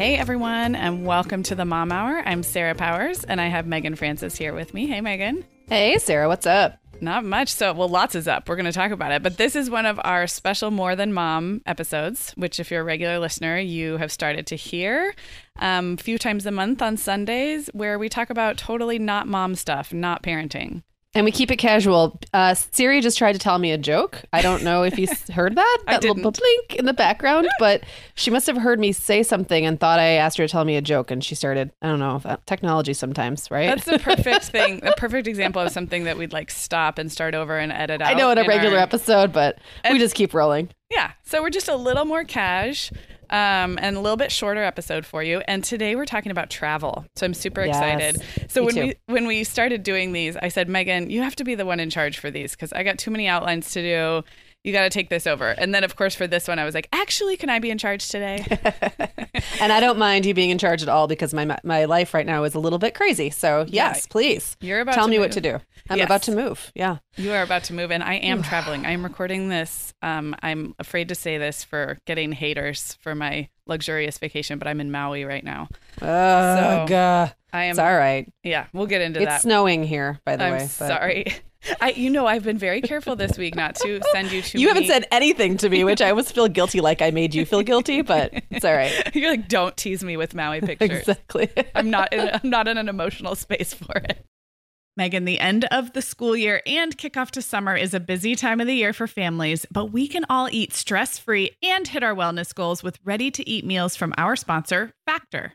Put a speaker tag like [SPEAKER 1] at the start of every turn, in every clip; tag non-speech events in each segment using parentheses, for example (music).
[SPEAKER 1] Hey everyone, and welcome to the Mom Hour. I'm Sarah Powers, and I have Meagan Francis here with me. Hey, Meagan.
[SPEAKER 2] Hey, Sarah, what's up?
[SPEAKER 1] Not much. So, well, lots is up. We're going to talk about it. But this is one of our special More Than Mom episodes, which, if you're a regular listener, you have started to hear um, a few times a month on Sundays, where we talk about totally not mom stuff, not parenting.
[SPEAKER 2] And we keep it casual. Uh, Siri just tried to tell me a joke. I don't know if you (laughs) heard that, that little blink in the background, (laughs) but she must have heard me say something and thought I asked her to tell me a joke. And she started, I don't know, technology sometimes, right?
[SPEAKER 1] That's the perfect (laughs) thing, a perfect example of something that we'd like stop and start over and edit out.
[SPEAKER 2] I know in a regular
[SPEAKER 1] our-
[SPEAKER 2] episode, but we just keep rolling.
[SPEAKER 1] Yeah. So we're just a little more cash um, and a little bit shorter episode for you. And today we're talking about travel. So I'm super
[SPEAKER 2] Yes.
[SPEAKER 1] excited. So when
[SPEAKER 2] too.
[SPEAKER 1] we when we started doing these, I said, Meagan, you have to be the one in charge for these because I got too many outlines to do. You got to take this over. And then, of course, for this one, I was like, actually, can I be in charge today? (laughs)
[SPEAKER 2] And I don't mind you being in charge at all because my my life right now is a little bit crazy. So yes, please.
[SPEAKER 1] You're about
[SPEAKER 2] tell me what to do. I'm
[SPEAKER 1] Yes.
[SPEAKER 2] about to move. Yeah.
[SPEAKER 1] You are about to move, and I am (sighs) traveling. I am recording this. Um, I'm afraid to say this for getting haters for my luxurious vacation, but I'm in Maui right now.
[SPEAKER 2] Oh God,
[SPEAKER 1] I am.
[SPEAKER 2] it's all right.
[SPEAKER 1] Yeah, we'll get into
[SPEAKER 2] It's
[SPEAKER 1] that.
[SPEAKER 2] It's snowing here, by the
[SPEAKER 1] I'm
[SPEAKER 2] way.
[SPEAKER 1] sorry. (laughs) (laughs) I, you know, I've been very careful this week not to send you too.
[SPEAKER 2] You haven't said anything to me, (laughs) which I always feel guilty like I made you feel guilty, but it's all right. (laughs)
[SPEAKER 1] You're like, don't tease me with Maui pictures.
[SPEAKER 2] Exactly.
[SPEAKER 1] I'm not. In, I'm not in an emotional space for it. Meagan, the end of the school year and kickoff to summer is a busy time of the year for families, but we can all eat stress free and hit our wellness goals with ready to eat meals from our sponsor, Factor.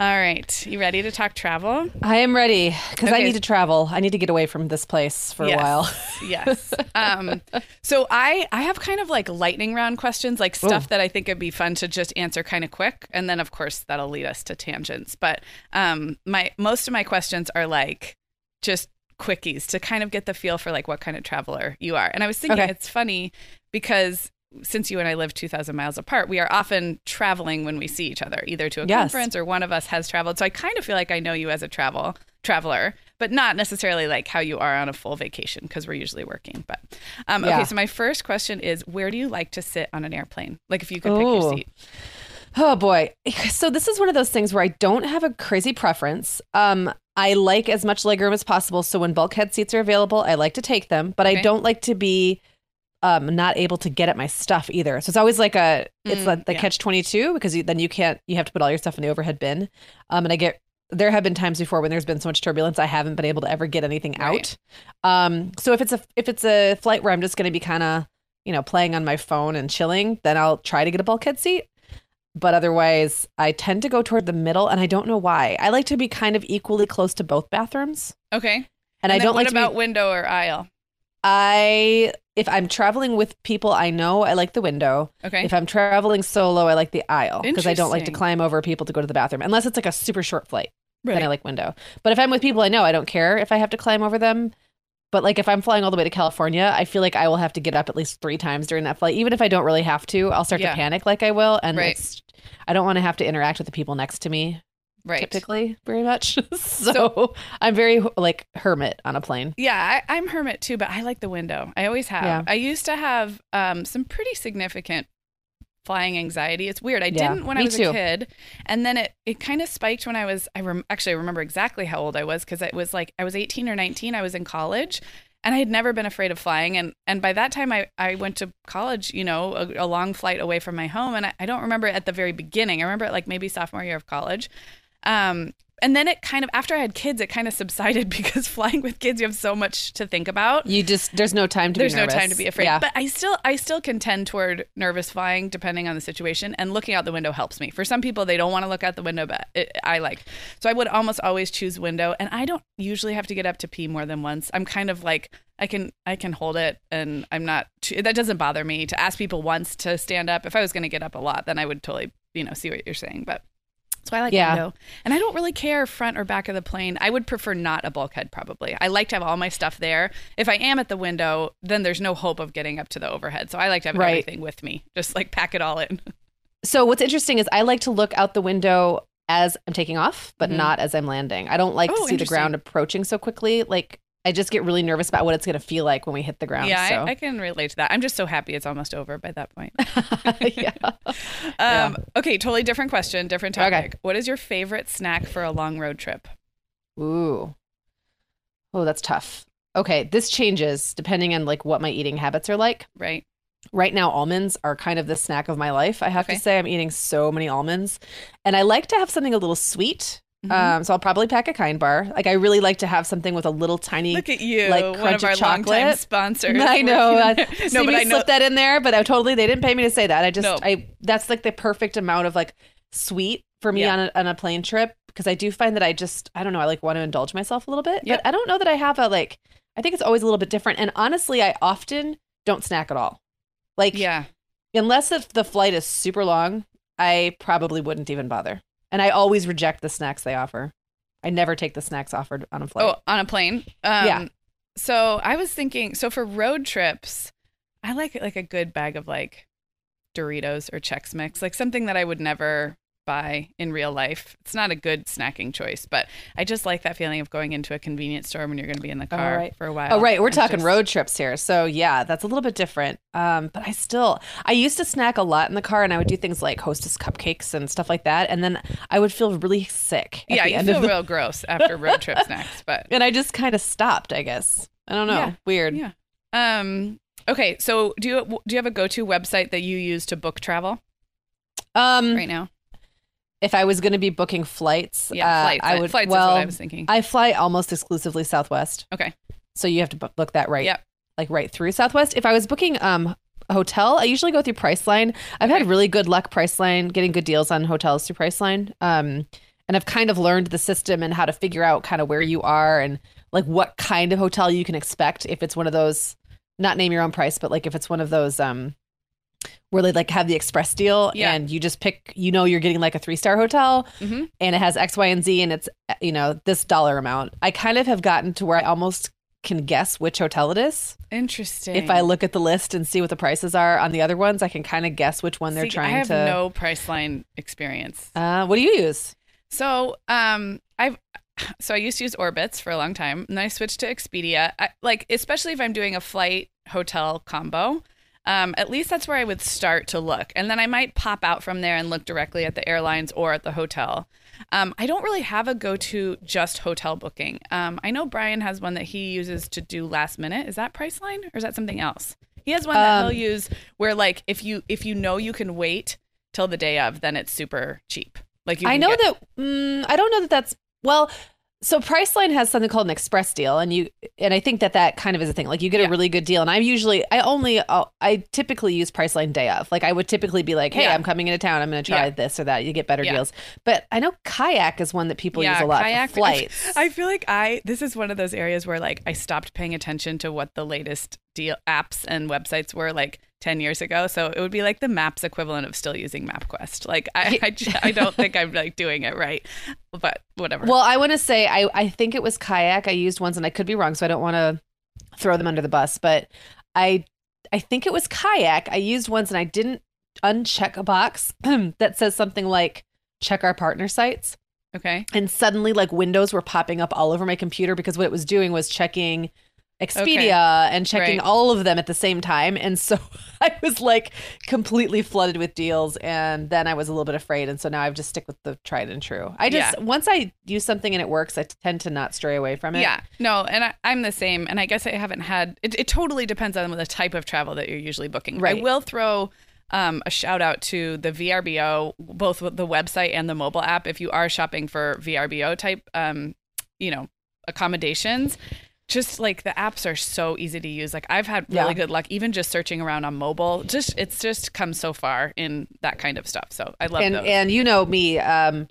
[SPEAKER 1] All right. You ready to talk travel?
[SPEAKER 2] I am ready because okay. I need to travel. I need to get away from this place for
[SPEAKER 1] yes.
[SPEAKER 2] a while. (laughs)
[SPEAKER 1] yes. Um, so I I have kind of like lightning round questions, like stuff Ooh. that I think would be fun to just answer kind of quick, and then of course that'll lead us to tangents. But um, my most of my questions are like just quickies to kind of get the feel for like what kind of traveler you are. And I was thinking okay. it's funny because since you and I live 2,000 miles apart, we are often traveling when we see each other, either to a yes. conference or one of us has traveled. So I kind of feel like I know you as a travel traveler, but not necessarily like how you are on a full vacation because we're usually working. But um, yeah. okay, so my first question is, where do you like to sit on an airplane? Like if you could pick your seat.
[SPEAKER 2] Oh boy. (laughs) So this is one of those things where I don't have a crazy preference. Um, I like as much legroom as possible. So when bulkhead seats are available, I like to take them, but okay. I don't like to be um not able to get at my stuff either. So it's always like a it's mm, like the yeah. catch 22 because you, then you can't you have to put all your stuff in the overhead bin. Um and I get there have been times before when there's been so much turbulence I haven't been able to ever get anything right. out. Um so if it's a if it's a flight where I'm just going to be kind of, you know, playing on my phone and chilling, then I'll try to get a bulkhead seat. But otherwise, I tend to go toward the middle and I don't know why. I like to be kind of equally close to both bathrooms.
[SPEAKER 1] Okay.
[SPEAKER 2] And, and I don't
[SPEAKER 1] what
[SPEAKER 2] like
[SPEAKER 1] about
[SPEAKER 2] be,
[SPEAKER 1] window or aisle?
[SPEAKER 2] I if I'm traveling with people I know, I like the window.
[SPEAKER 1] Okay.
[SPEAKER 2] If I'm traveling solo, I like the aisle because I don't like to climb over people to go to the bathroom unless it's like a super short flight. Right. Then I like window. But if I'm with people I know, I don't care if I have to climb over them. But like if I'm flying all the way to California, I feel like I will have to get up at least three times during that flight. Even if I don't really have to, I'll start yeah. to panic like I will, and right. it's I don't want to have to interact with the people next to me
[SPEAKER 1] right
[SPEAKER 2] typically very much (laughs) so, so, i'm very like hermit on a plane
[SPEAKER 1] yeah I, am hermit too but i like the window i always have yeah. i used to have um, some pretty significant flying anxiety it's weird i yeah, didn't when i was too. a kid and then it it kind of spiked when i was i rem- actually I remember exactly how old i was because it was like i was 18 or 19 i was in college and I had never been afraid of flying. And and by that time, I, I went to college, you know, a, a long flight away from my home. And I, I, don't remember at the very beginning. I remember it like maybe sophomore year of college. Um, and then it kind of after I had kids, it kind of (laughs) subsided because flying with kids, you have so much to think about.
[SPEAKER 2] You just there's no time to
[SPEAKER 1] there's
[SPEAKER 2] no
[SPEAKER 1] time to be afraid. Yeah. But I still I still contend toward nervous flying depending on the situation. And looking out the window helps me. For some people, they don't want to look out the window, but it, I like. So I would almost always choose window. And I don't usually have to get up to pee more than once. I'm kind of like I can I can hold it, and I'm not. Too, that doesn't bother me to ask people once to stand up. If I was going to get up a lot, then I would totally you know see what you're saying, but. So I like yeah. window. And I don't really care front or back of the plane. I would prefer not a bulkhead probably. I like to have all my stuff there. If I am at the window, then there's no hope of getting up to the overhead. So I like to have right. everything with me. (laughs) Just like pack it all in. (laughs)
[SPEAKER 2] So what's interesting is I like to look out the window as I'm taking off, but mm-hmm. not as I'm landing. I don't like oh, to see the ground approaching so quickly. Like I just get really nervous about what it's going to feel like when we hit the ground.
[SPEAKER 1] Yeah,
[SPEAKER 2] so.
[SPEAKER 1] I, I, can relate to that. I'm just so happy it's almost over by that point. (laughs)
[SPEAKER 2] yeah. (laughs) um,
[SPEAKER 1] yeah. Okay, totally different question, different topic. Okay. What is your favorite snack for a long road trip?
[SPEAKER 2] Ooh. Oh, that's tough. Okay, this changes depending on like what my eating habits are like.
[SPEAKER 1] Right.
[SPEAKER 2] Right now, almonds are kind of the snack of my life. I have okay. to say, I'm eating so many almonds, and I like to have something a little sweet. Mm-hmm. Um, so I'll probably pack a kind bar. Like I really like to have something with a little tiny,
[SPEAKER 1] look at you,
[SPEAKER 2] like
[SPEAKER 1] one of our
[SPEAKER 2] chocolate
[SPEAKER 1] sponsors. (laughs)
[SPEAKER 2] I know. Uh, no, but I know- slipped that in there, but I totally they didn't pay me to say that. I just I that's like the perfect amount of like sweet for me
[SPEAKER 1] Yeah.
[SPEAKER 2] on a, on a plane trip because I do find that I just I don't know I like want to indulge myself a little bit,
[SPEAKER 1] Yep.
[SPEAKER 2] but I don't know that I have a like. I think it's always a little bit different, and honestly, I often don't snack at all. Like,
[SPEAKER 1] Yeah.
[SPEAKER 2] unless if the flight is super long, I probably wouldn't even bother. And I always reject the snacks they offer. I never take the snacks offered on a flight.
[SPEAKER 1] Oh, on a plane. Um,
[SPEAKER 2] Yeah.
[SPEAKER 1] So I was thinking. So for road trips, I like like a good bag of like Doritos or Chex Mix, like something that I would never buy in real life. It's not a good snacking choice, but I just like that feeling of going into a convenience store when you're going to be in the car
[SPEAKER 2] right.
[SPEAKER 1] for a while.
[SPEAKER 2] Oh, right. We're talking
[SPEAKER 1] just-
[SPEAKER 2] road trips here. So, yeah, that's a little bit different. Um, but I still, I used to snack a lot in the car and I would do things like hostess cupcakes and stuff like that. And then I would feel really sick. at
[SPEAKER 1] Yeah, you feel
[SPEAKER 2] the-
[SPEAKER 1] real gross after road trip (laughs) snacks, but
[SPEAKER 2] And I just kind of stopped, I guess. I don't know.
[SPEAKER 1] Yeah.
[SPEAKER 2] Weird.
[SPEAKER 1] yeah. Um. Okay. So do you do you have a go to website that you use to book travel
[SPEAKER 2] Um,
[SPEAKER 1] right now?
[SPEAKER 2] If I was going to be booking flights,
[SPEAKER 1] Yeah,
[SPEAKER 2] uh,
[SPEAKER 1] flights.
[SPEAKER 2] I would.
[SPEAKER 1] flights
[SPEAKER 2] well,
[SPEAKER 1] is what I was thinking.
[SPEAKER 2] I fly almost exclusively Southwest.
[SPEAKER 1] Okay.
[SPEAKER 2] So you have to book that right.
[SPEAKER 1] Yep.
[SPEAKER 2] Like right through Southwest. If I was booking um a hotel, I usually go through Priceline. I've had really good luck Priceline getting good deals on hotels through Priceline. Um and I've kind of learned the system and how to figure out kind of where you are and like what kind of hotel you can expect if it's one of those not name your own price, but like if it's one of those um where they like have the express deal
[SPEAKER 1] Yeah.
[SPEAKER 2] and you just pick you know you're getting like a three star hotel
[SPEAKER 1] Mhm.
[SPEAKER 2] and it has X, Y, and Z and it's you know this dollar amount. I kind of have gotten to where I almost can guess which hotel it is.
[SPEAKER 1] Interesting.
[SPEAKER 2] If I look at the list and see what the prices are on the other ones, I can kind of guess which one they're
[SPEAKER 1] See,
[SPEAKER 2] trying
[SPEAKER 1] I have
[SPEAKER 2] to.
[SPEAKER 1] no Priceline experience.
[SPEAKER 2] uh, what do you use?
[SPEAKER 1] So, um, I've (sighs) so I used to use Orbitz for a long time, and then I switched to Expedia. I, like, especially if I'm doing a flight hotel combo, um, at least that's where I would start to look, and then I might pop out from there and look directly at the airlines or at the hotel. Um, I don't really have a go-to just hotel booking. Um, I know Brian has one that he uses to do last minute. Is that Priceline or is that something else? He has one that
[SPEAKER 2] Um,
[SPEAKER 1] he'll use where, like, if you if you know you can wait till the day of, then it's super cheap. Like you
[SPEAKER 2] I know
[SPEAKER 1] get-
[SPEAKER 2] that. Mm, I don't know that that's well. So Priceline has something called an express deal, and you and I think that that kind of is a thing. Like you get
[SPEAKER 1] Yeah.
[SPEAKER 2] a really good deal, and I'm usually I only uh, I typically use Priceline day of. Like I would typically be like, hey,
[SPEAKER 1] Yeah.
[SPEAKER 2] I'm coming into town, I'm going to try
[SPEAKER 1] Yeah.
[SPEAKER 2] this or that. You get better deals. But I know Kayak is one that people use a lot
[SPEAKER 1] kayak-
[SPEAKER 2] for flights.
[SPEAKER 1] I feel like I this is one of those areas where like I stopped paying attention to what the latest deal apps and websites were like 10 years ago. So it would be like the maps equivalent of still using MapQuest. Like I, (laughs) I don't think I'm like doing it right. But whatever.
[SPEAKER 2] Well, I want to say I I think it was kayak. I used ones, and I could be wrong, so I don't want to throw them under the bus. But I I think it was kayak. I used ones, and I didn't uncheck a box (clears throat) that says something like check our partner sites.
[SPEAKER 1] okay.
[SPEAKER 2] And suddenly, like windows were popping up all over my computer because what it was doing was checking Expedia
[SPEAKER 1] Okay.
[SPEAKER 2] and checking
[SPEAKER 1] Right.
[SPEAKER 2] all of them at the same time. And so (laughs) I was like completely flooded with deals. And then I was a little bit afraid. And so now I've just stick with the tried and true. I just,
[SPEAKER 1] Yeah.
[SPEAKER 2] once I use something and it works, I tend to not stray away from it.
[SPEAKER 1] Yeah, no, and I, I'm the same. And I guess I haven't had it. It totally depends on the type of travel that you're usually booking.
[SPEAKER 2] Right.
[SPEAKER 1] I will throw um, a shout out to the VRBO, both with the website and the mobile app. If you are shopping for VRBO type, um, you know, accommodations. Just like the apps are so easy to use. Like I've had really
[SPEAKER 2] Yeah.
[SPEAKER 1] good luck, even just searching around on mobile. Just it's just come so far in that kind of stuff. So I love
[SPEAKER 2] And,
[SPEAKER 1] those.
[SPEAKER 2] and you know me, um,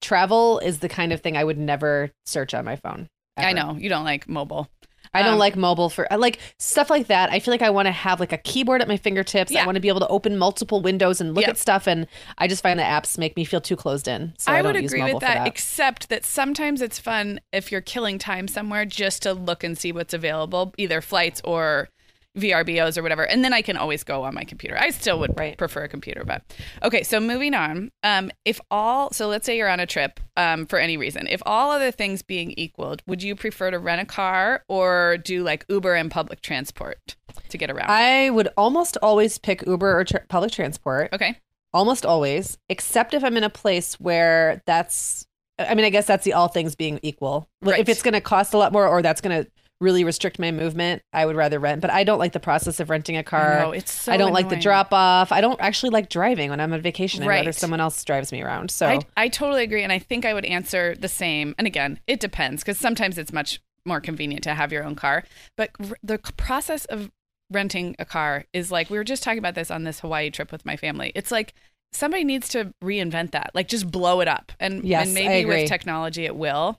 [SPEAKER 2] travel is the kind of thing I would never search on my phone.
[SPEAKER 1] I know you don't like mobile.
[SPEAKER 2] I don't
[SPEAKER 1] Um,
[SPEAKER 2] like mobile for like stuff like that. I feel like I want to have like a keyboard at my fingertips.
[SPEAKER 1] Yeah.
[SPEAKER 2] I want to be able to open multiple windows and look
[SPEAKER 1] Yeah.
[SPEAKER 2] at stuff. And I just find the apps make me feel too closed in. So I,
[SPEAKER 1] I, would agree with that,
[SPEAKER 2] that.
[SPEAKER 1] except that sometimes it's fun if you're killing time somewhere just to look and see what's available, either flights or VRBOs or whatever. And then I can always go on my computer. I still would
[SPEAKER 2] Right.
[SPEAKER 1] prefer a computer, but okay. So moving on. Um, if all, so let's say you're on a trip um, for any reason, if all other things being equal, would you prefer to rent a car or do like Uber and public transport to get around?
[SPEAKER 2] I would almost always pick Uber or tr- public transport.
[SPEAKER 1] okay.
[SPEAKER 2] Almost always, except if I'm in a place where that's. I mean, I guess that's the all things being equal.
[SPEAKER 1] Right.
[SPEAKER 2] If it's going to cost a lot more, or that's going to really restrict my movement, I would rather rent. But I don't like the process of renting a car.
[SPEAKER 1] No, it's so
[SPEAKER 2] I don't like the drop off. I don't actually like driving when I'm on vacation. I'd rather someone else drives me around. So
[SPEAKER 1] I, I totally agree. And I think I would answer the same. And again, it depends because sometimes it's much more convenient to have your own car. But r- the process of renting a car is like, we were just talking about this on this Hawaii trip with my family. It's like somebody needs to reinvent that. Like just blow it up. And
[SPEAKER 2] Yes,
[SPEAKER 1] and maybe with technology it will.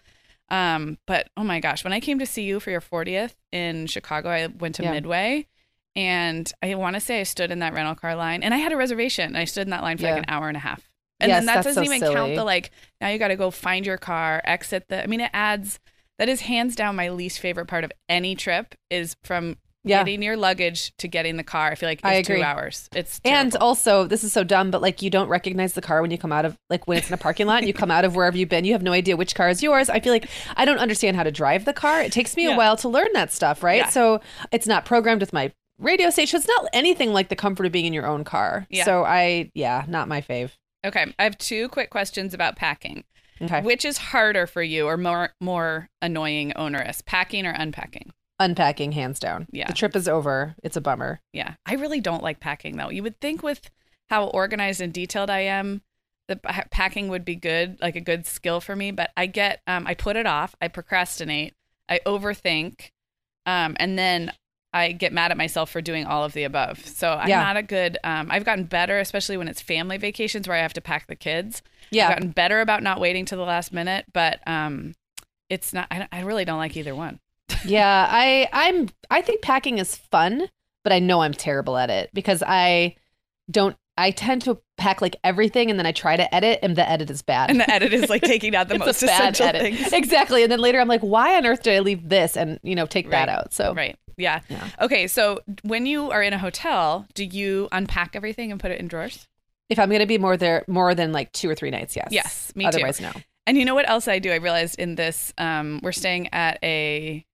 [SPEAKER 1] Um, but oh my gosh, when I came to see you for your 40th in Chicago, I went to
[SPEAKER 2] Yeah.
[SPEAKER 1] Midway and I want to say I stood in that rental car line and I had a reservation. And I stood in that line for
[SPEAKER 2] Yeah.
[SPEAKER 1] like an hour and a half. And
[SPEAKER 2] Yes,
[SPEAKER 1] then that doesn't
[SPEAKER 2] so
[SPEAKER 1] even count the like now you got to go find your car, exit the I mean it adds that is hands down my least favorite part of any trip is from
[SPEAKER 2] Yeah.
[SPEAKER 1] getting your luggage to getting the car. I feel like it's
[SPEAKER 2] I agree.
[SPEAKER 1] two hours. It's
[SPEAKER 2] And also, this is so dumb, but like you don't recognize the car when you come out of like when it's in a parking lot and you come out of wherever you've been, you have no idea which car is yours. I feel like I don't understand how to drive the car. It takes me
[SPEAKER 1] Yeah.
[SPEAKER 2] a while to learn that stuff, right?
[SPEAKER 1] Yeah.
[SPEAKER 2] So it's not programmed with my radio station. It's not anything like the comfort of being in your own car.
[SPEAKER 1] Yeah.
[SPEAKER 2] So I, yeah, not my fave.
[SPEAKER 1] Okay, I have two quick questions about packing.
[SPEAKER 2] Okay.
[SPEAKER 1] Which is harder for you or more more annoying, onerous, packing or unpacking?
[SPEAKER 2] Unpacking, hands down.
[SPEAKER 1] Yeah.
[SPEAKER 2] The trip is over. It's a bummer.
[SPEAKER 1] Yeah. I really don't like packing though. You would think with how organized and detailed I am, the packing would be good, like a good skill for me, but I get um I put it off, I procrastinate, I overthink, um and then I get mad at myself for doing all of the above. So I'm
[SPEAKER 2] Yeah.
[SPEAKER 1] not a good um I've gotten better especially when it's family vacations where I have to pack the kids.
[SPEAKER 2] Yeah.
[SPEAKER 1] I've gotten better about not waiting to the last minute, but um, it's not. I, I really don't like either one.
[SPEAKER 2] Yeah, I I'm I think packing is fun, but I know I'm terrible at it because I don't I tend to pack like everything and then I try to edit and the edit is bad.
[SPEAKER 1] And the edit is like taking out the (laughs) most
[SPEAKER 2] bad
[SPEAKER 1] essential
[SPEAKER 2] edit.
[SPEAKER 1] things.
[SPEAKER 2] Exactly. And then later I'm like, why on earth did I leave this and you know take that out? So
[SPEAKER 1] Right. Yeah.
[SPEAKER 2] Yeah.
[SPEAKER 1] Okay. So when you are in a hotel, do you unpack everything and put it in drawers?
[SPEAKER 2] if I'm gonna be more there more than like two or three nights, yes.
[SPEAKER 1] Yes, me too.
[SPEAKER 2] Otherwise, no.
[SPEAKER 1] And you know what else I do? I realized in this, um, we're staying at a,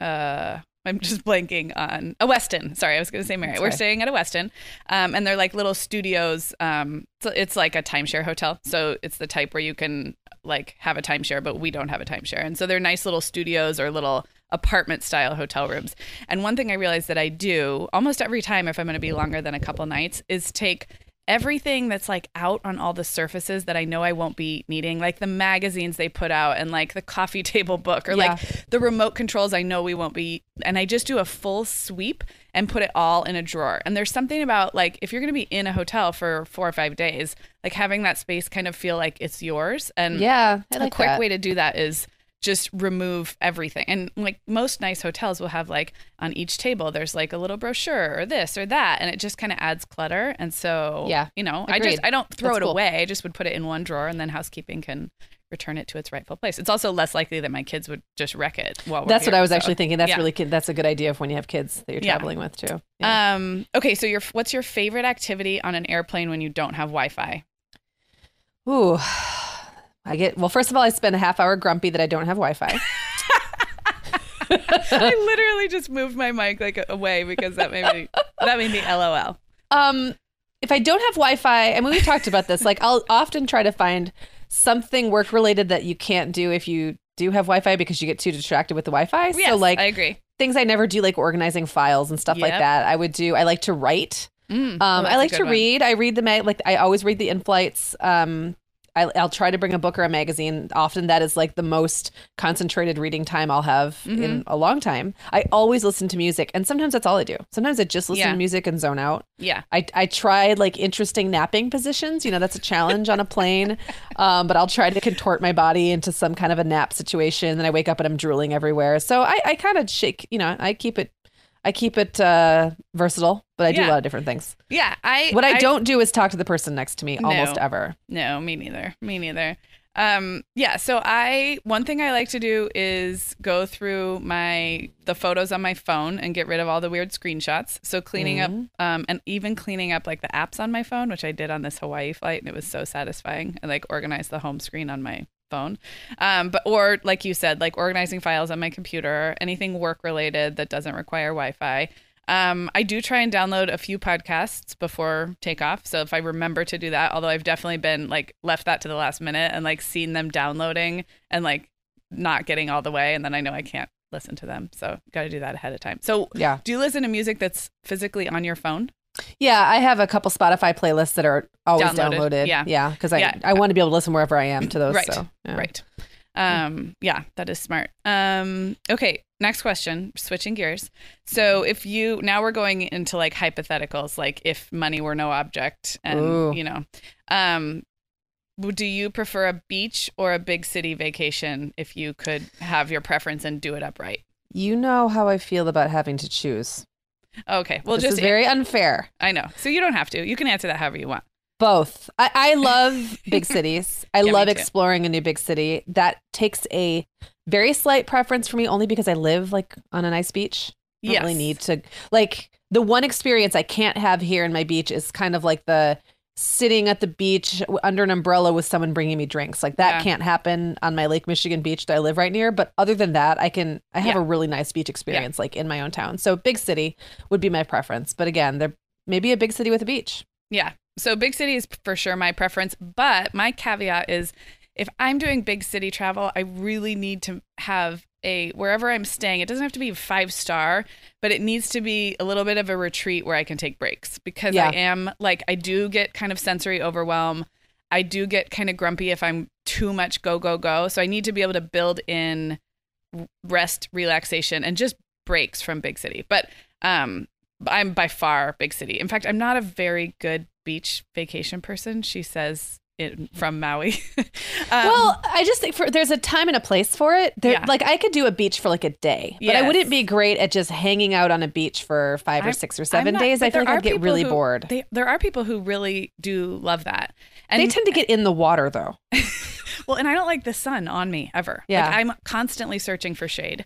[SPEAKER 1] uh, I'm just blanking on a Westin. Sorry, I was going to say Marriott.
[SPEAKER 2] That's
[SPEAKER 1] We're staying at a Westin, um, and they're like little studios. Um, so it's like a timeshare hotel. So it's the type where you can like have a timeshare, but we don't have a timeshare. And so they're nice little studios or little apartment style hotel rooms. And one thing I realized that I do almost every time if I'm going to be longer than a couple nights is take everything that's like out on all the surfaces that I know I won't be needing, like the magazines they put out and like the coffee (laughs) table book or
[SPEAKER 2] Yeah.
[SPEAKER 1] like the remote controls I know we won't be. And I just do a full sweep and put it all in a drawer. And there's something about like if you're going to be in a hotel for four or five days, like having that space kind of feel like it's yours. And
[SPEAKER 2] Yeah. I like
[SPEAKER 1] a quick
[SPEAKER 2] that.
[SPEAKER 1] way to do that is just remove everything. And like most nice hotels will have like on each table there's like a little brochure or this or that and it just kind of adds clutter. And so
[SPEAKER 2] Yeah.
[SPEAKER 1] you know, I just I don't throw
[SPEAKER 2] That's
[SPEAKER 1] it
[SPEAKER 2] cool.
[SPEAKER 1] away. I just would put it in one drawer and then housekeeping can return it to its rightful place. It's also less likely that my kids would just wreck it while we're
[SPEAKER 2] That's what I was
[SPEAKER 1] so,
[SPEAKER 2] actually thinking. That's
[SPEAKER 1] yeah.
[SPEAKER 2] really good. That's a good idea of when you have kids that you're
[SPEAKER 1] Yeah.
[SPEAKER 2] traveling with too. Yeah.
[SPEAKER 1] Um okay, so your what's your favorite activity on an airplane when you don't have Wi-Fi?
[SPEAKER 2] Ooh. I get well. First of all, I spend a half hour grumpy that I don't have Wi-Fi. (laughs) (laughs)
[SPEAKER 1] I literally just moved my mic like away because that made me that made me LOL.
[SPEAKER 2] Um, if I don't have Wi-Fi, and we talked about this, like I'll often try to find something work related that you can't do if you do have Wi-Fi because you get too distracted with the Wi-Fi.
[SPEAKER 1] Yes,
[SPEAKER 2] so like
[SPEAKER 1] I agree.
[SPEAKER 2] things I never do, like organizing files and stuff like that. I would do. I like to write.
[SPEAKER 1] Mm,
[SPEAKER 2] Um,
[SPEAKER 1] oh,
[SPEAKER 2] I like to
[SPEAKER 1] one.
[SPEAKER 2] read. I read the mag. Like I always read the in flights. Um, I, I'll try to bring a book or a magazine. Often that is like the most concentrated reading time I'll have
[SPEAKER 1] Mm-hmm.
[SPEAKER 2] in a long time. I always listen to music, and sometimes that's all I do. Sometimes I just listen
[SPEAKER 1] Yeah.
[SPEAKER 2] to music and zone out.
[SPEAKER 1] Yeah.
[SPEAKER 2] I, I tried like interesting napping positions. You know, that's a challenge on a plane. (laughs) Um, but I'll try to contort my body into some kind of a nap situation. Then I wake up and I'm drooling everywhere. So I, I kind of shake, you know, I keep it, I keep it uh, versatile, but I do a lot of different things.
[SPEAKER 1] Yeah. I
[SPEAKER 2] What I, don't do is talk to the person next to me almost ever.
[SPEAKER 1] No, me neither. Me neither. Um, yeah, so I one thing I like to do is go through my the photos on my phone and get rid of all the weird screenshots. So cleaning up um and even cleaning up like the apps on my phone, which I did on this Hawaii flight and it was so satisfying. And like organize the home screen on my phone. Um but or like you said, like organizing files on my computer, anything work related that doesn't require Wi-Fi. Um, I do try and download a few podcasts before takeoff. So if I remember to do that, although I've definitely been like left that to the last minute and like seen them downloading and like not getting all the way, and then I know I can't listen to them. So got to do that ahead of time. So
[SPEAKER 2] Yeah.
[SPEAKER 1] do you listen to music that's physically on your phone?
[SPEAKER 2] Yeah. I have a couple Spotify playlists that are always
[SPEAKER 1] Downloaded.
[SPEAKER 2] downloaded.
[SPEAKER 1] Yeah.
[SPEAKER 2] Yeah. Cause I,
[SPEAKER 1] Yeah.
[SPEAKER 2] I want to be able to listen wherever I am to those.
[SPEAKER 1] right.
[SPEAKER 2] So, yeah.
[SPEAKER 1] Right. Um, yeah, that is smart. Um, okay, next question. Switching gears. So, if you now we're going into like hypotheticals, like if money were no object, and
[SPEAKER 2] Ooh.
[SPEAKER 1] you know, um, do you prefer a beach or a big city vacation? If you could have your preference and do it upright.
[SPEAKER 2] You know how I feel about having to choose.
[SPEAKER 1] Okay, well,
[SPEAKER 2] this
[SPEAKER 1] just
[SPEAKER 2] is very unfair.
[SPEAKER 1] I know. So you don't have to. You can answer that however you want.
[SPEAKER 2] Both. I, I (laughs) love big cities. I
[SPEAKER 1] Yeah,
[SPEAKER 2] love exploring a new big city. That takes a very slight preference for me only because I live like on a nice beach. I don't really need to like the one experience I can't have here in my beach is kind of like the sitting at the beach under an umbrella with someone bringing me drinks. Like that
[SPEAKER 1] Yeah.
[SPEAKER 2] can't happen on my Lake Michigan beach that I live right near. But other than that, I can I have
[SPEAKER 1] Yeah.
[SPEAKER 2] a really nice beach experience like in my own town. So big city would be my preference. But again, there maybe a big city with a beach.
[SPEAKER 1] Yeah. So big city is for sure my preference, but my caveat is if I'm doing big city travel, I really need to have a wherever I'm staying, it doesn't have to be five star, but it needs to be a little bit of a retreat where I can take breaks because
[SPEAKER 2] Yeah.
[SPEAKER 1] I am like I do get kind of sensory overwhelm. I do get kind of grumpy if I'm too much go go go. So I need to be able to build in rest, relaxation and just breaks from big city. But um I'm by far big city. In fact, I'm not a very good beach vacation person. She says it from Maui. (laughs) um,
[SPEAKER 2] well, I just think for there's a time and a place for it. There,
[SPEAKER 1] Yeah.
[SPEAKER 2] like I could do a beach for like a day, but I wouldn't be great at just hanging out on a beach for 5 or
[SPEAKER 1] I'm-
[SPEAKER 2] six or 7
[SPEAKER 1] not-
[SPEAKER 2] days. I feel like I'd get really
[SPEAKER 1] who-
[SPEAKER 2] bored.
[SPEAKER 1] They, there are people who really do love that. And
[SPEAKER 2] they tend to get in the water though. (laughs)
[SPEAKER 1] well, and I don't like the sun on me ever.
[SPEAKER 2] Yeah.
[SPEAKER 1] Like, I'm constantly searching for shade.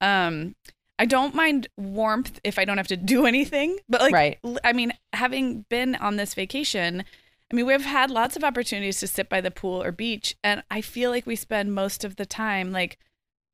[SPEAKER 1] Um, I don't mind warmth if I don't have to do (laughs) anything, but like,
[SPEAKER 2] Right.
[SPEAKER 1] I mean, having been on this vacation, I mean, we've had lots of opportunities to sit by the pool or beach, and I feel like we spend most of the time like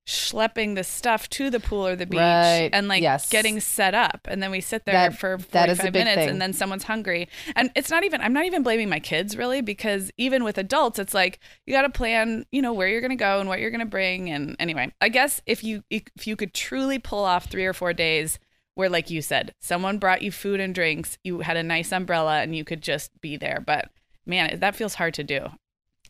[SPEAKER 1] schlepping the stuff to the pool or the beach
[SPEAKER 2] Right.
[SPEAKER 1] and like
[SPEAKER 2] Yes.
[SPEAKER 1] getting set up and then we sit there
[SPEAKER 2] That-
[SPEAKER 1] for
[SPEAKER 2] that is a
[SPEAKER 1] 45
[SPEAKER 2] big
[SPEAKER 1] minutes
[SPEAKER 2] thing.
[SPEAKER 1] and then someone's hungry and it's not even i'm not even blaming my kids really because even with adults it's like you got to plan you know where you're going to go and what you're going to bring and anyway i guess if you if you could truly pull off three or four days where like you said someone brought you food and drinks you had a nice umbrella and you could just be there but man that feels hard to do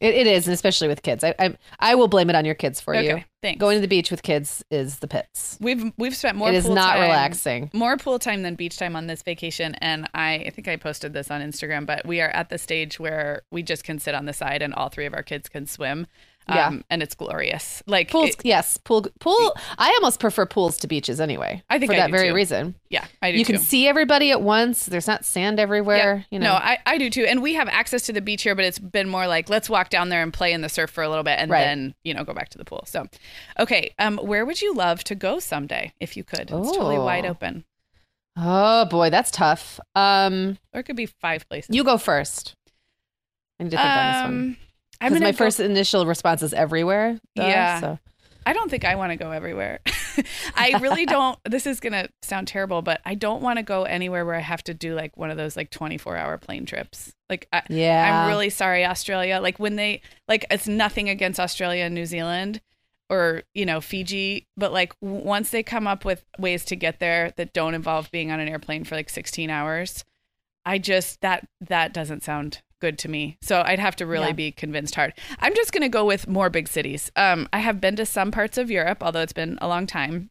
[SPEAKER 2] It, it is, and especially with kids. I, I I will blame it on your kids for you.
[SPEAKER 1] okay thanks
[SPEAKER 2] Going to the beach with kids is the pits.
[SPEAKER 1] we've we've spent more
[SPEAKER 2] it is
[SPEAKER 1] pool
[SPEAKER 2] not
[SPEAKER 1] time-
[SPEAKER 2] relaxing.
[SPEAKER 1] more pool time than beach time on this vacation and I, I think i posted this on instagram but we are at the stage where we just can sit on the side and all three of our kids can swim
[SPEAKER 2] Yeah.
[SPEAKER 1] um, and it's glorious like
[SPEAKER 2] Pools,
[SPEAKER 1] it-
[SPEAKER 2] yes, pool, pool. I almost prefer pools to beaches anyway.
[SPEAKER 1] I think
[SPEAKER 2] for
[SPEAKER 1] I
[SPEAKER 2] that very
[SPEAKER 1] too.
[SPEAKER 2] reason.
[SPEAKER 1] yeah i do
[SPEAKER 2] You
[SPEAKER 1] too
[SPEAKER 2] can see everybody at once. There's not sand everywhere. You know,
[SPEAKER 1] no I, I do too and we have access to the beach here but it's been more like let's walk down there and play in the surf for a little bit and
[SPEAKER 2] Right.
[SPEAKER 1] then you know go back to the pool so okay um where would you love to go someday if you could it's totally wide
[SPEAKER 2] Oh.
[SPEAKER 1] open
[SPEAKER 2] oh boy, that's tough. Um,
[SPEAKER 1] or it could be five places
[SPEAKER 2] you go first. I need to think on this one
[SPEAKER 1] um
[SPEAKER 2] because my
[SPEAKER 1] go-
[SPEAKER 2] first initial response is everywhere. though,
[SPEAKER 1] Yeah.
[SPEAKER 2] so.
[SPEAKER 1] I don't think I want to go everywhere. (laughs) I really don't. This is going to sound terrible, but I don't want to go anywhere where I have to do like one of those like 24 hour plane trips. Like, I,
[SPEAKER 2] Yeah.
[SPEAKER 1] I'm really sorry, Australia. Like, when they, like, it's nothing against Australia and New Zealand or, you know, Fiji, but like once they come up with ways to get there that don't involve being on an airplane for like 16 hours, I just, that, that doesn't sound good to me. So I'd have to really
[SPEAKER 2] Yeah.
[SPEAKER 1] be convinced hard. I'm just going to go with more big cities. Um, I have been to some parts of Europe, although it's been a long time.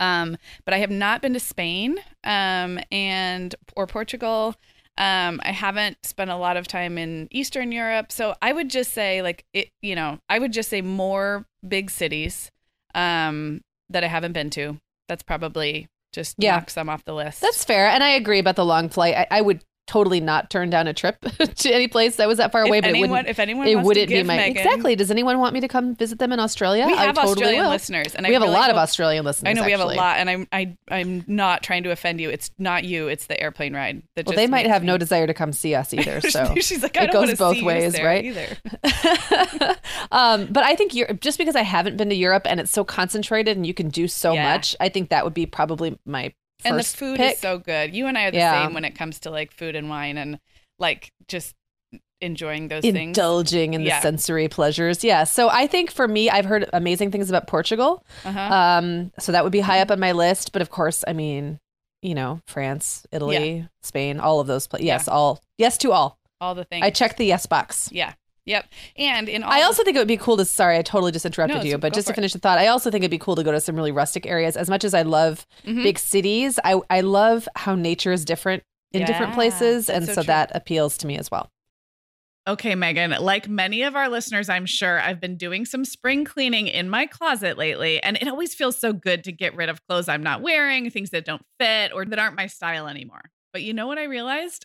[SPEAKER 1] Um, but I have not been to Spain um, and or Portugal. Um, I haven't spent a lot of time in Eastern Europe, so I would just say like it. You know, I would just say more big cities um, that I haven't been to. That's probably just
[SPEAKER 2] Yeah.
[SPEAKER 1] knock some off the list.
[SPEAKER 2] That's fair, and I agree about the long flight. I, I would totally not turn down a trip (laughs) to any place that was that far away.
[SPEAKER 1] if
[SPEAKER 2] but
[SPEAKER 1] anyone,
[SPEAKER 2] it wouldn't.
[SPEAKER 1] if anyone
[SPEAKER 2] It
[SPEAKER 1] wants
[SPEAKER 2] wouldn't
[SPEAKER 1] to
[SPEAKER 2] be my
[SPEAKER 1] Meagan,
[SPEAKER 2] exactly. Does anyone want me to come visit them in Australia?
[SPEAKER 1] We
[SPEAKER 2] I
[SPEAKER 1] have
[SPEAKER 2] totally
[SPEAKER 1] Australian
[SPEAKER 2] will.
[SPEAKER 1] listeners, and I
[SPEAKER 2] we have
[SPEAKER 1] really
[SPEAKER 2] a lot of Australian listeners.
[SPEAKER 1] I know we have a lot, and I'm I I'm not trying to offend you. It's not you. It's the airplane ride. That
[SPEAKER 2] Well, they might have
[SPEAKER 1] me-
[SPEAKER 2] no desire to come see us either. (laughs) So (laughs)
[SPEAKER 1] she's like, I
[SPEAKER 2] it goes both ways, right?
[SPEAKER 1] Either.
[SPEAKER 2] um, but I think Europe, just because I haven't been to Europe and it's so concentrated and you can do so
[SPEAKER 1] Yeah.
[SPEAKER 2] much, I think that would be probably my
[SPEAKER 1] and the food
[SPEAKER 2] pick.
[SPEAKER 1] is so good. You and I are the
[SPEAKER 2] Yeah.
[SPEAKER 1] same when it comes to like food and wine and like just enjoying those things.
[SPEAKER 2] indulging in the
[SPEAKER 1] Yeah.
[SPEAKER 2] sensory pleasures. Yeah. So I think for me, I've heard amazing things about Portugal.
[SPEAKER 1] Uh-huh.
[SPEAKER 2] Um, so that would be high up on my list. But of course, I mean, you know, France, Italy, Spain, all of those places. Yes, all. Yes to all.
[SPEAKER 1] All the things.
[SPEAKER 2] I checked the yes box.
[SPEAKER 1] Yeah.
[SPEAKER 3] Yep. And in all
[SPEAKER 2] I also think it would be cool to. Sorry, I totally just interrupted
[SPEAKER 3] No,
[SPEAKER 2] you, but just to
[SPEAKER 3] for it.
[SPEAKER 2] finish the thought, I also think it'd be cool to go to some really rustic areas. As much as I love
[SPEAKER 3] Mhm.
[SPEAKER 2] big cities, I I love how nature is different in different places, and
[SPEAKER 3] so
[SPEAKER 2] so that appeals to me as well.
[SPEAKER 1] Okay, Meagan, like many of our listeners, I'm sure I've been doing some spring cleaning in my closet lately, and it always feels so good to get rid of clothes I'm not wearing, things that don't fit or that aren't my style anymore. But you know what I realized?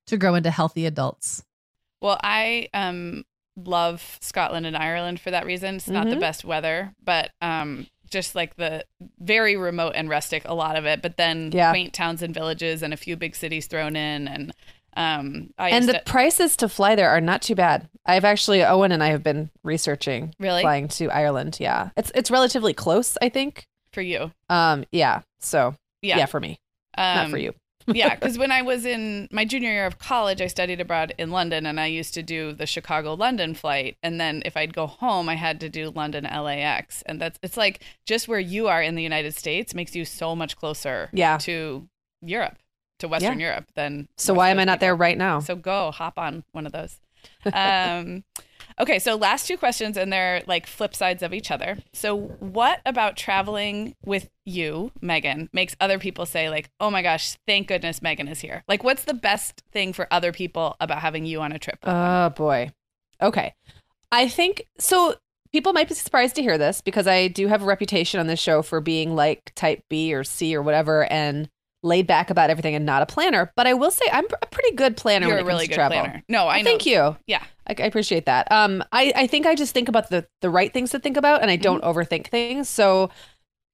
[SPEAKER 4] to grow into healthy adults.
[SPEAKER 3] Well, I um love Scotland and Ireland for that reason. It's not the
[SPEAKER 2] Mhm.
[SPEAKER 3] best weather, but um just like the very remote and rustic a lot of it, but then
[SPEAKER 2] Yeah.
[SPEAKER 3] quaint towns and villages and a few big cities thrown in and um I
[SPEAKER 2] and the
[SPEAKER 3] to-
[SPEAKER 2] prices to fly there are not too bad. I've actually Owen and I have been researching
[SPEAKER 3] Really?
[SPEAKER 2] flying to Ireland. Yeah, it's it's relatively close, I think.
[SPEAKER 3] for you.
[SPEAKER 2] Um, yeah. So
[SPEAKER 3] Yeah.
[SPEAKER 2] yeah, for me,
[SPEAKER 3] Um,
[SPEAKER 2] not for you.
[SPEAKER 3] Yeah, because when I was in my junior year of college, I studied abroad in London, and I used to do the Chicago London flight. And then if I'd go home, I had to do London LAX, and that's it's like just where you are in the United States makes you so much closer,
[SPEAKER 2] Yeah.
[SPEAKER 3] to Europe, to Western Europe than.
[SPEAKER 2] So why am I not there right now?
[SPEAKER 3] So go hop on one of those. (laughs) Um, okay, so last two questions, and they're like flip sides of each other. So, what about traveling with you, Meagan, makes other people say, like, oh my gosh, thank goodness Meagan is here? Like, what's the best thing for other people about having you on a trip?
[SPEAKER 2] Oh boy. Okay. I think so. People might be surprised to hear this because I do have a reputation on this show for being like type B or C or whatever and laid back about everything and not a planner. But I will say I'm a pretty good planner
[SPEAKER 3] You're
[SPEAKER 2] when
[SPEAKER 3] a
[SPEAKER 2] it comes
[SPEAKER 3] really
[SPEAKER 2] to
[SPEAKER 3] good
[SPEAKER 2] travel.
[SPEAKER 3] planner. No, I
[SPEAKER 2] Well,
[SPEAKER 3] know.
[SPEAKER 2] Thank you.
[SPEAKER 3] Yeah.
[SPEAKER 2] I, I appreciate that. Um, I, I think I just think about the the right things to think about, and I don't overthink things. So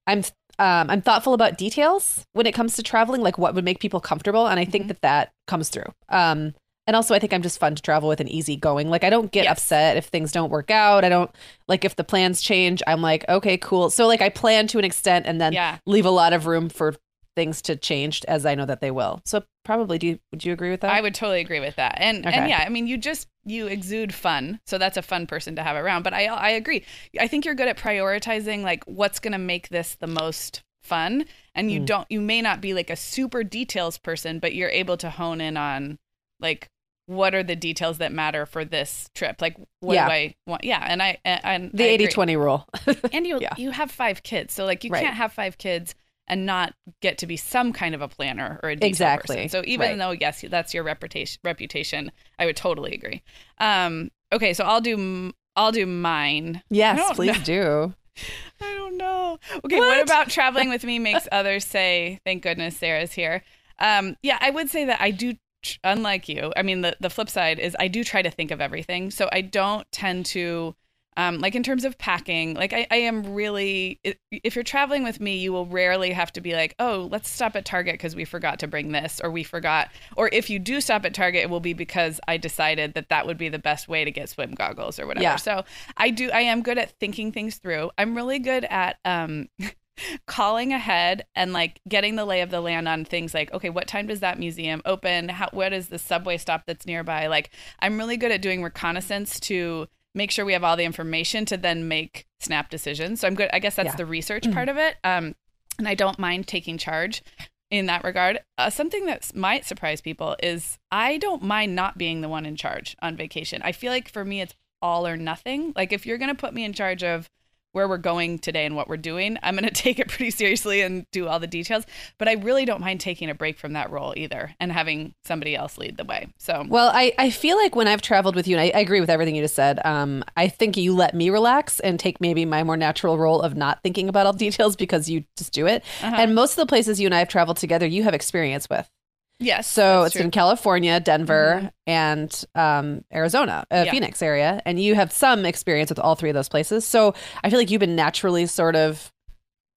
[SPEAKER 2] I'm um, I'm thoughtful about details when it comes to traveling, like what would make people comfortable, and I think
[SPEAKER 3] Mhm.
[SPEAKER 2] that that comes through. Um, and also I think I'm just fun to travel with and easy going. Like I don't get
[SPEAKER 3] Yes.
[SPEAKER 2] upset if things don't work out. I don't like if the plans change. I'm like, okay, cool. So like I plan to an extent, and then
[SPEAKER 3] Yeah.
[SPEAKER 2] leave a lot of room for things to change as I know that they will. So probably, do you, would you agree with that?
[SPEAKER 3] I would totally agree with that. And and yeah, I mean you just you exude fun. So that's a fun person to have around. But I I agree. I think you're good at prioritizing like what's going to make this the most fun and you
[SPEAKER 2] Mm.
[SPEAKER 3] don't you may not be like a super details person, but you're able to hone in on like what are the details that matter for this trip? Like what
[SPEAKER 2] Yeah.
[SPEAKER 3] do I want? Yeah, and I and, and
[SPEAKER 2] the
[SPEAKER 3] I
[SPEAKER 2] 80-20 rule.
[SPEAKER 3] And (laughs) you
[SPEAKER 2] Yeah.
[SPEAKER 3] you have five kids. So like you
[SPEAKER 2] Right.
[SPEAKER 3] can't have five kids and not get to be some kind of a planner or a detail
[SPEAKER 2] Exactly.
[SPEAKER 3] person. So even
[SPEAKER 2] Right.
[SPEAKER 3] though yes, that's your reputation reputation, I would totally agree. Um okay, so I'll do
[SPEAKER 1] I'll do mine.
[SPEAKER 2] Yes, please
[SPEAKER 1] know.
[SPEAKER 2] do. (laughs)
[SPEAKER 1] I don't know. Okay, what,
[SPEAKER 2] What?
[SPEAKER 1] about traveling (laughs) with me makes others say, "Thank goodness Sarah's here." Um, yeah, I would say that I do. tr- Unlike you, I mean, the the flip side is I do try to think of everything, so I don't tend to. Um, like in terms of packing, like I, I am really, if you're traveling with me, you will rarely have to be like, oh, let's stop at Target because we forgot to bring this, or we forgot, or if you do stop at Target, it will be because I decided that that would be the best way to get swim goggles or whatever.
[SPEAKER 2] Yeah.
[SPEAKER 1] So I do, I am good at thinking things through. I'm really good at, um, (laughs) calling ahead and like getting the lay of the land on things like okay what time does that museum open how what is the subway stop that's nearby like i'm really good at doing reconnaissance to make sure we have all the information to then make snap decisions. So i'm good i guess that's
[SPEAKER 2] Yeah.
[SPEAKER 1] the research part of it um and i don't mind taking charge in that regard. Uh, something that might surprise people is i don't mind not being the one in charge on vacation. I feel like for me it's all or nothing. Like if you're going to put me in charge of where we're going today and what we're doing. I'm going (laughs) to take it pretty seriously and do all the details, but I really don't mind taking a break from that role either and having somebody else lead the way. So,
[SPEAKER 2] Well, I, I feel like when I've traveled with you, and I, I agree with everything you just said, um, I think you let me relax and take maybe my more natural role of not thinking about all the details because you just do it.
[SPEAKER 1] uh-huh.
[SPEAKER 2] And most of the places you and I have traveled together, you have experience with.
[SPEAKER 1] Yes.
[SPEAKER 2] So it's
[SPEAKER 1] true.
[SPEAKER 2] in California, Denver,
[SPEAKER 1] Mhm.
[SPEAKER 2] and um, Arizona, uh,
[SPEAKER 1] Yeah.
[SPEAKER 2] Phoenix area, and you have some experience with all three of those places. So I feel like you've been naturally sort of,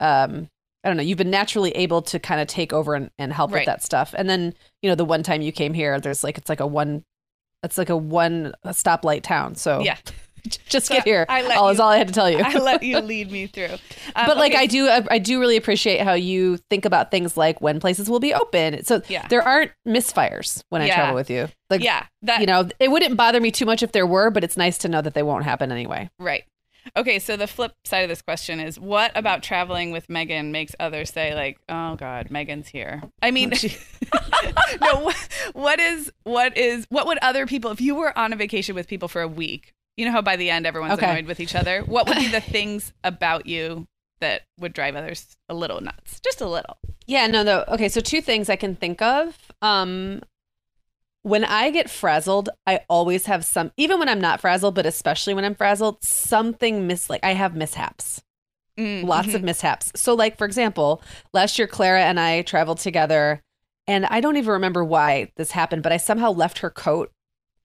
[SPEAKER 2] um, I don't know, you've been naturally able to kind of take over and, and help
[SPEAKER 1] Right.
[SPEAKER 2] with that stuff. And then you know the one time you came here, there's like it's like a one, it's like a one stoplight town. So
[SPEAKER 1] yeah. (laughs)
[SPEAKER 2] just
[SPEAKER 1] So
[SPEAKER 2] get here.
[SPEAKER 1] I let
[SPEAKER 2] all
[SPEAKER 1] you-
[SPEAKER 2] is all I had to tell you.
[SPEAKER 1] I let you (laughs) lead me through. Um,
[SPEAKER 2] but like
[SPEAKER 1] okay,
[SPEAKER 2] I do, I do really appreciate how you think about things like when places will be open. So
[SPEAKER 1] Yeah.
[SPEAKER 2] there aren't misfires when I travel with you. Like
[SPEAKER 1] yeah, that
[SPEAKER 2] you know, it wouldn't bother me too much if there were, but it's nice to know that they won't happen anyway.
[SPEAKER 1] Right. Okay, so the flip side of this question is what about traveling with Meagan makes others say like, "Oh god, Meagan's here." I mean, (laughs) no, what, what is what is what would other people if you were on a vacation with people for a week? You know how by the end everyone's
[SPEAKER 2] Okay.
[SPEAKER 1] annoyed with each other? What would be the (laughs) things about you that would drive others a little nuts? Just a little.
[SPEAKER 2] Yeah, no, no. Okay, so two things I can think of. Um, when I get frazzled, I always have some, even when I'm not frazzled, but especially when I'm frazzled, something miss, like I have mishaps.
[SPEAKER 1] Mm,
[SPEAKER 2] lots of mishaps. So, like for example, last year Clara and I traveled together, and I don't even remember why this happened, but I somehow left her coat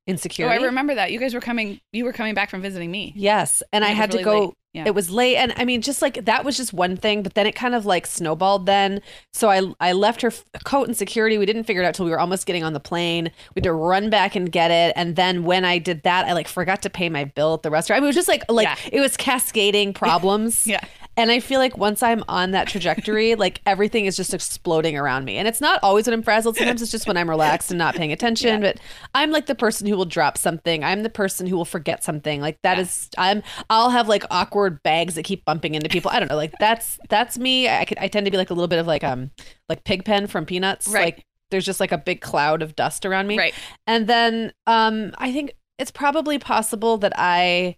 [SPEAKER 2] in
[SPEAKER 1] Oh. I remember that. You guys were coming you were coming back from visiting me.
[SPEAKER 2] Yes, and I had to go.
[SPEAKER 1] Yeah.
[SPEAKER 2] It was late, and I mean, just like that was just one thing, but then it kind of like snowballed. Then, so I I left her f- coat in security. We didn't figure it out till we were almost getting on the plane. We had to run back and get it, and then when I did that, I like forgot to pay my bill at the restaurant. I mean, it was just like like
[SPEAKER 1] Yeah.
[SPEAKER 2] it was cascading (laughs) problems.
[SPEAKER 1] Yeah.
[SPEAKER 2] And I feel like once I'm on that trajectory, (laughs) like everything is just exploding around me. And it's not always when I'm frazzled. Sometimes it's just when I'm relaxed and not paying attention. But I'm like the person who will drop something. I'm the person who will forget something. Like that
[SPEAKER 1] Yeah.
[SPEAKER 2] is I'm I'll have like awkward bags that keep bumping into people. I don't know. Like that's that's me. I could I tend to be like a little bit of like um like Pigpen from Peanuts.
[SPEAKER 1] Right.
[SPEAKER 2] Like there's just like a big cloud of dust around me.
[SPEAKER 1] Right.
[SPEAKER 2] And then um I think it's probably possible that I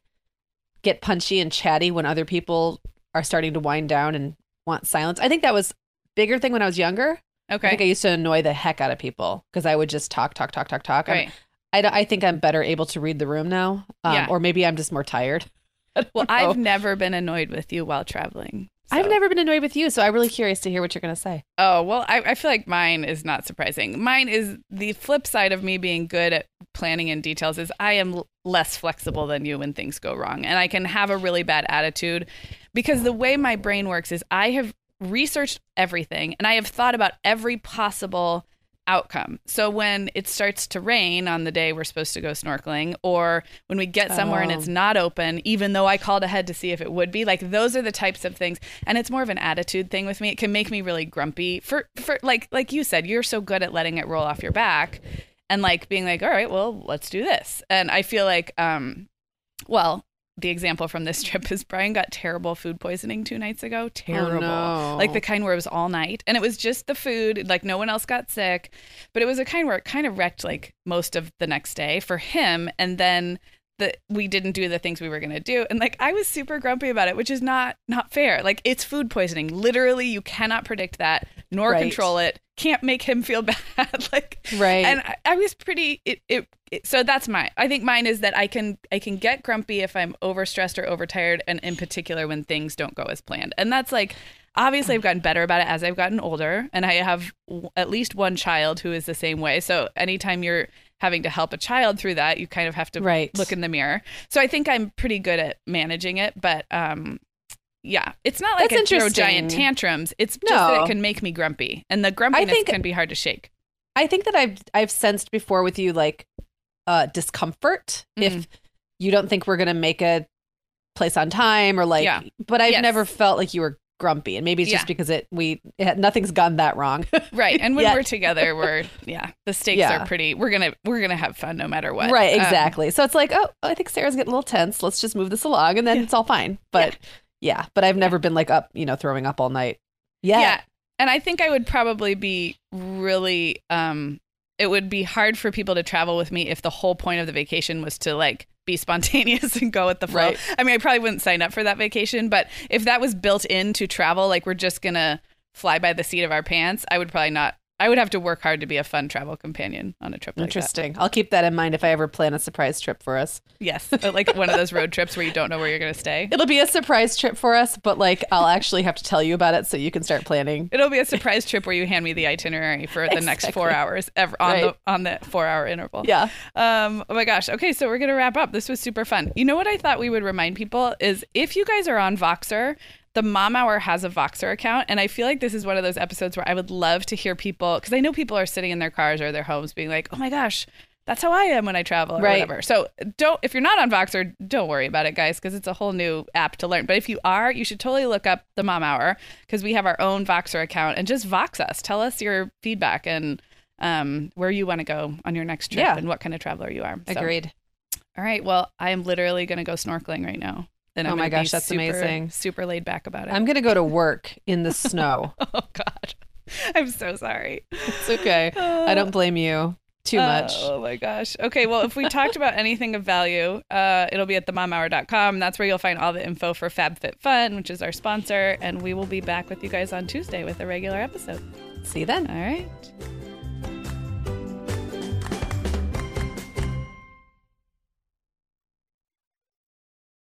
[SPEAKER 2] get punchy and chatty when other people are starting to wind down and want silence. I think that was bigger thing when I was younger. I
[SPEAKER 1] Okay.
[SPEAKER 2] think I used to annoy the heck out of people because I would just talk, talk, talk, talk, talk.
[SPEAKER 1] Right.
[SPEAKER 2] I, I think I'm better able to read the room now. Um,
[SPEAKER 1] Yeah.
[SPEAKER 2] Or maybe I'm just more tired. (laughs)
[SPEAKER 1] Well,
[SPEAKER 2] know.
[SPEAKER 1] I've never been annoyed with you while traveling.
[SPEAKER 2] I've never been annoyed with you, so I'm really curious to hear what you're going to say.
[SPEAKER 1] Oh, well, I, I feel like mine is not surprising. Mine is the flip side of me being good at planning and details is I am l- less flexible than you when things go wrong. And I can have a really bad attitude because the way my brain works is I have researched everything and I have thought about every possible outcome. So when it starts to rain on the day we're supposed to go snorkeling or when we get somewhere and
[SPEAKER 2] Oh.
[SPEAKER 1] it's not open even though I called ahead to see if it would be like those are the types of things and it's more of an attitude thing with me. It can make me really grumpy for for like like you said you're so good at letting it roll off your back and like being like all right, well, let's do this. And I feel like um well, the example from this (laughs) trip is Brian got terrible food poisoning two nights ago. Oh, terrible.
[SPEAKER 2] no.
[SPEAKER 1] Like the kind where it was all night. And it was just the food. Like no one else got sick. But it was a kind where it kind of wrecked like most of the next day for him. And then that we didn't do the things we were gonna do. And like I was super grumpy about it, which is not not fair. Like it's food poisoning. Literally, you cannot predict that. Nor
[SPEAKER 5] Right.
[SPEAKER 1] control it. Can't make him feel (laughs) bad. (laughs) like
[SPEAKER 5] Right.
[SPEAKER 1] and I, I was pretty it, it, it so that's mine i think mine is that i can i can get grumpy if i'm overstressed or overtired and in particular when things don't go as planned and that's like obviously i've gotten better about it as i've gotten older and i have w- at least one child who is the same way so anytime you're having to help a child through that you kind of have to
[SPEAKER 5] Right.
[SPEAKER 1] look in the mirror so i think i'm pretty good at managing it but um yeah, it's not like
[SPEAKER 5] That's
[SPEAKER 1] I throw giant tantrums. It's just that it can make me grumpy, and the grumpiness
[SPEAKER 5] think-
[SPEAKER 1] can be hard to shake.
[SPEAKER 5] I think that I've I've sensed before with you like uh discomfort
[SPEAKER 1] Mhm.
[SPEAKER 5] if you don't think we're gonna make a place on time or like
[SPEAKER 1] Yeah.
[SPEAKER 5] but I've
[SPEAKER 1] Yes.
[SPEAKER 5] never felt like you were grumpy and maybe it's
[SPEAKER 1] Yeah.
[SPEAKER 5] just because it we it, nothing's gone that wrong (laughs)
[SPEAKER 1] right and when we're together we're yeah the stakes
[SPEAKER 5] Yeah.
[SPEAKER 1] are pretty we're gonna we're gonna have fun no matter what
[SPEAKER 5] right
[SPEAKER 1] Um,
[SPEAKER 5] exactly so it's like oh i think sarah's getting a little tense let's just move this along and then it's all fine but yeah. but i've never been like up you know throwing up all night
[SPEAKER 1] yeah.
[SPEAKER 5] yeah,
[SPEAKER 1] and i think i would probably be really um it would be hard for people to travel with me if the whole point of the vacation was to like be spontaneous (laughs) and go with the flow
[SPEAKER 5] Right.
[SPEAKER 1] i mean i probably wouldn't sign up for that vacation but if that was built into travel like we're just gonna fly by the seat of our pants i would probably not i would have to work hard to be a fun travel companion on a trip like that.
[SPEAKER 5] interesting i'll keep that in mind if i ever plan a surprise trip for us
[SPEAKER 1] yes like one of those road trips where you don't know where you're gonna stay (laughs)
[SPEAKER 5] it'll be a surprise trip for us but like i'll actually have to tell you about it so you can start planning (laughs)
[SPEAKER 1] It'll be a surprise trip where you hand me the itinerary for the next four hours ever on
[SPEAKER 5] Right.
[SPEAKER 1] the on the four hour interval.
[SPEAKER 5] yeah
[SPEAKER 1] Um. Oh my gosh. Okay, so we're gonna wrap up. This was super fun. You know what I thought we would remind people is if you guys are on Voxer, the Mom Hour has a Voxer account, and I feel like this is one of those episodes where I would love to hear people because I know people are sitting in their cars or their homes being like, "Oh my gosh." That's how I am when I travel or
[SPEAKER 5] Right.
[SPEAKER 1] whatever. So don't if you're not on Voxer, don't worry about it, guys, because it's a whole new app to learn. But if you are, you should totally look up the Mom Hour because we have our own Voxer account and just Vox us. Tell us your feedback and um, where you want to go on your next trip
[SPEAKER 5] Yeah.
[SPEAKER 1] and what kind of traveler you are. So-
[SPEAKER 5] agreed
[SPEAKER 1] all right. Well, I am literally going to go snorkeling right now. And I'm
[SPEAKER 5] Oh my gosh, that's
[SPEAKER 1] super,
[SPEAKER 5] amazing.
[SPEAKER 1] Super laid back about it.
[SPEAKER 5] i'm gonna go to work in the (laughs) snow
[SPEAKER 1] oh God, I'm so sorry.
[SPEAKER 5] it's okay i don't blame you too much
[SPEAKER 1] Oh my gosh. Okay. Well, if we talked about (laughs) anything of value, uh, it'll be at themomhour.com. That's where you'll find all the info for FabFitFun, which is our sponsor. And we will be back with you guys on Tuesday with a regular episode.
[SPEAKER 5] see you then
[SPEAKER 1] All right.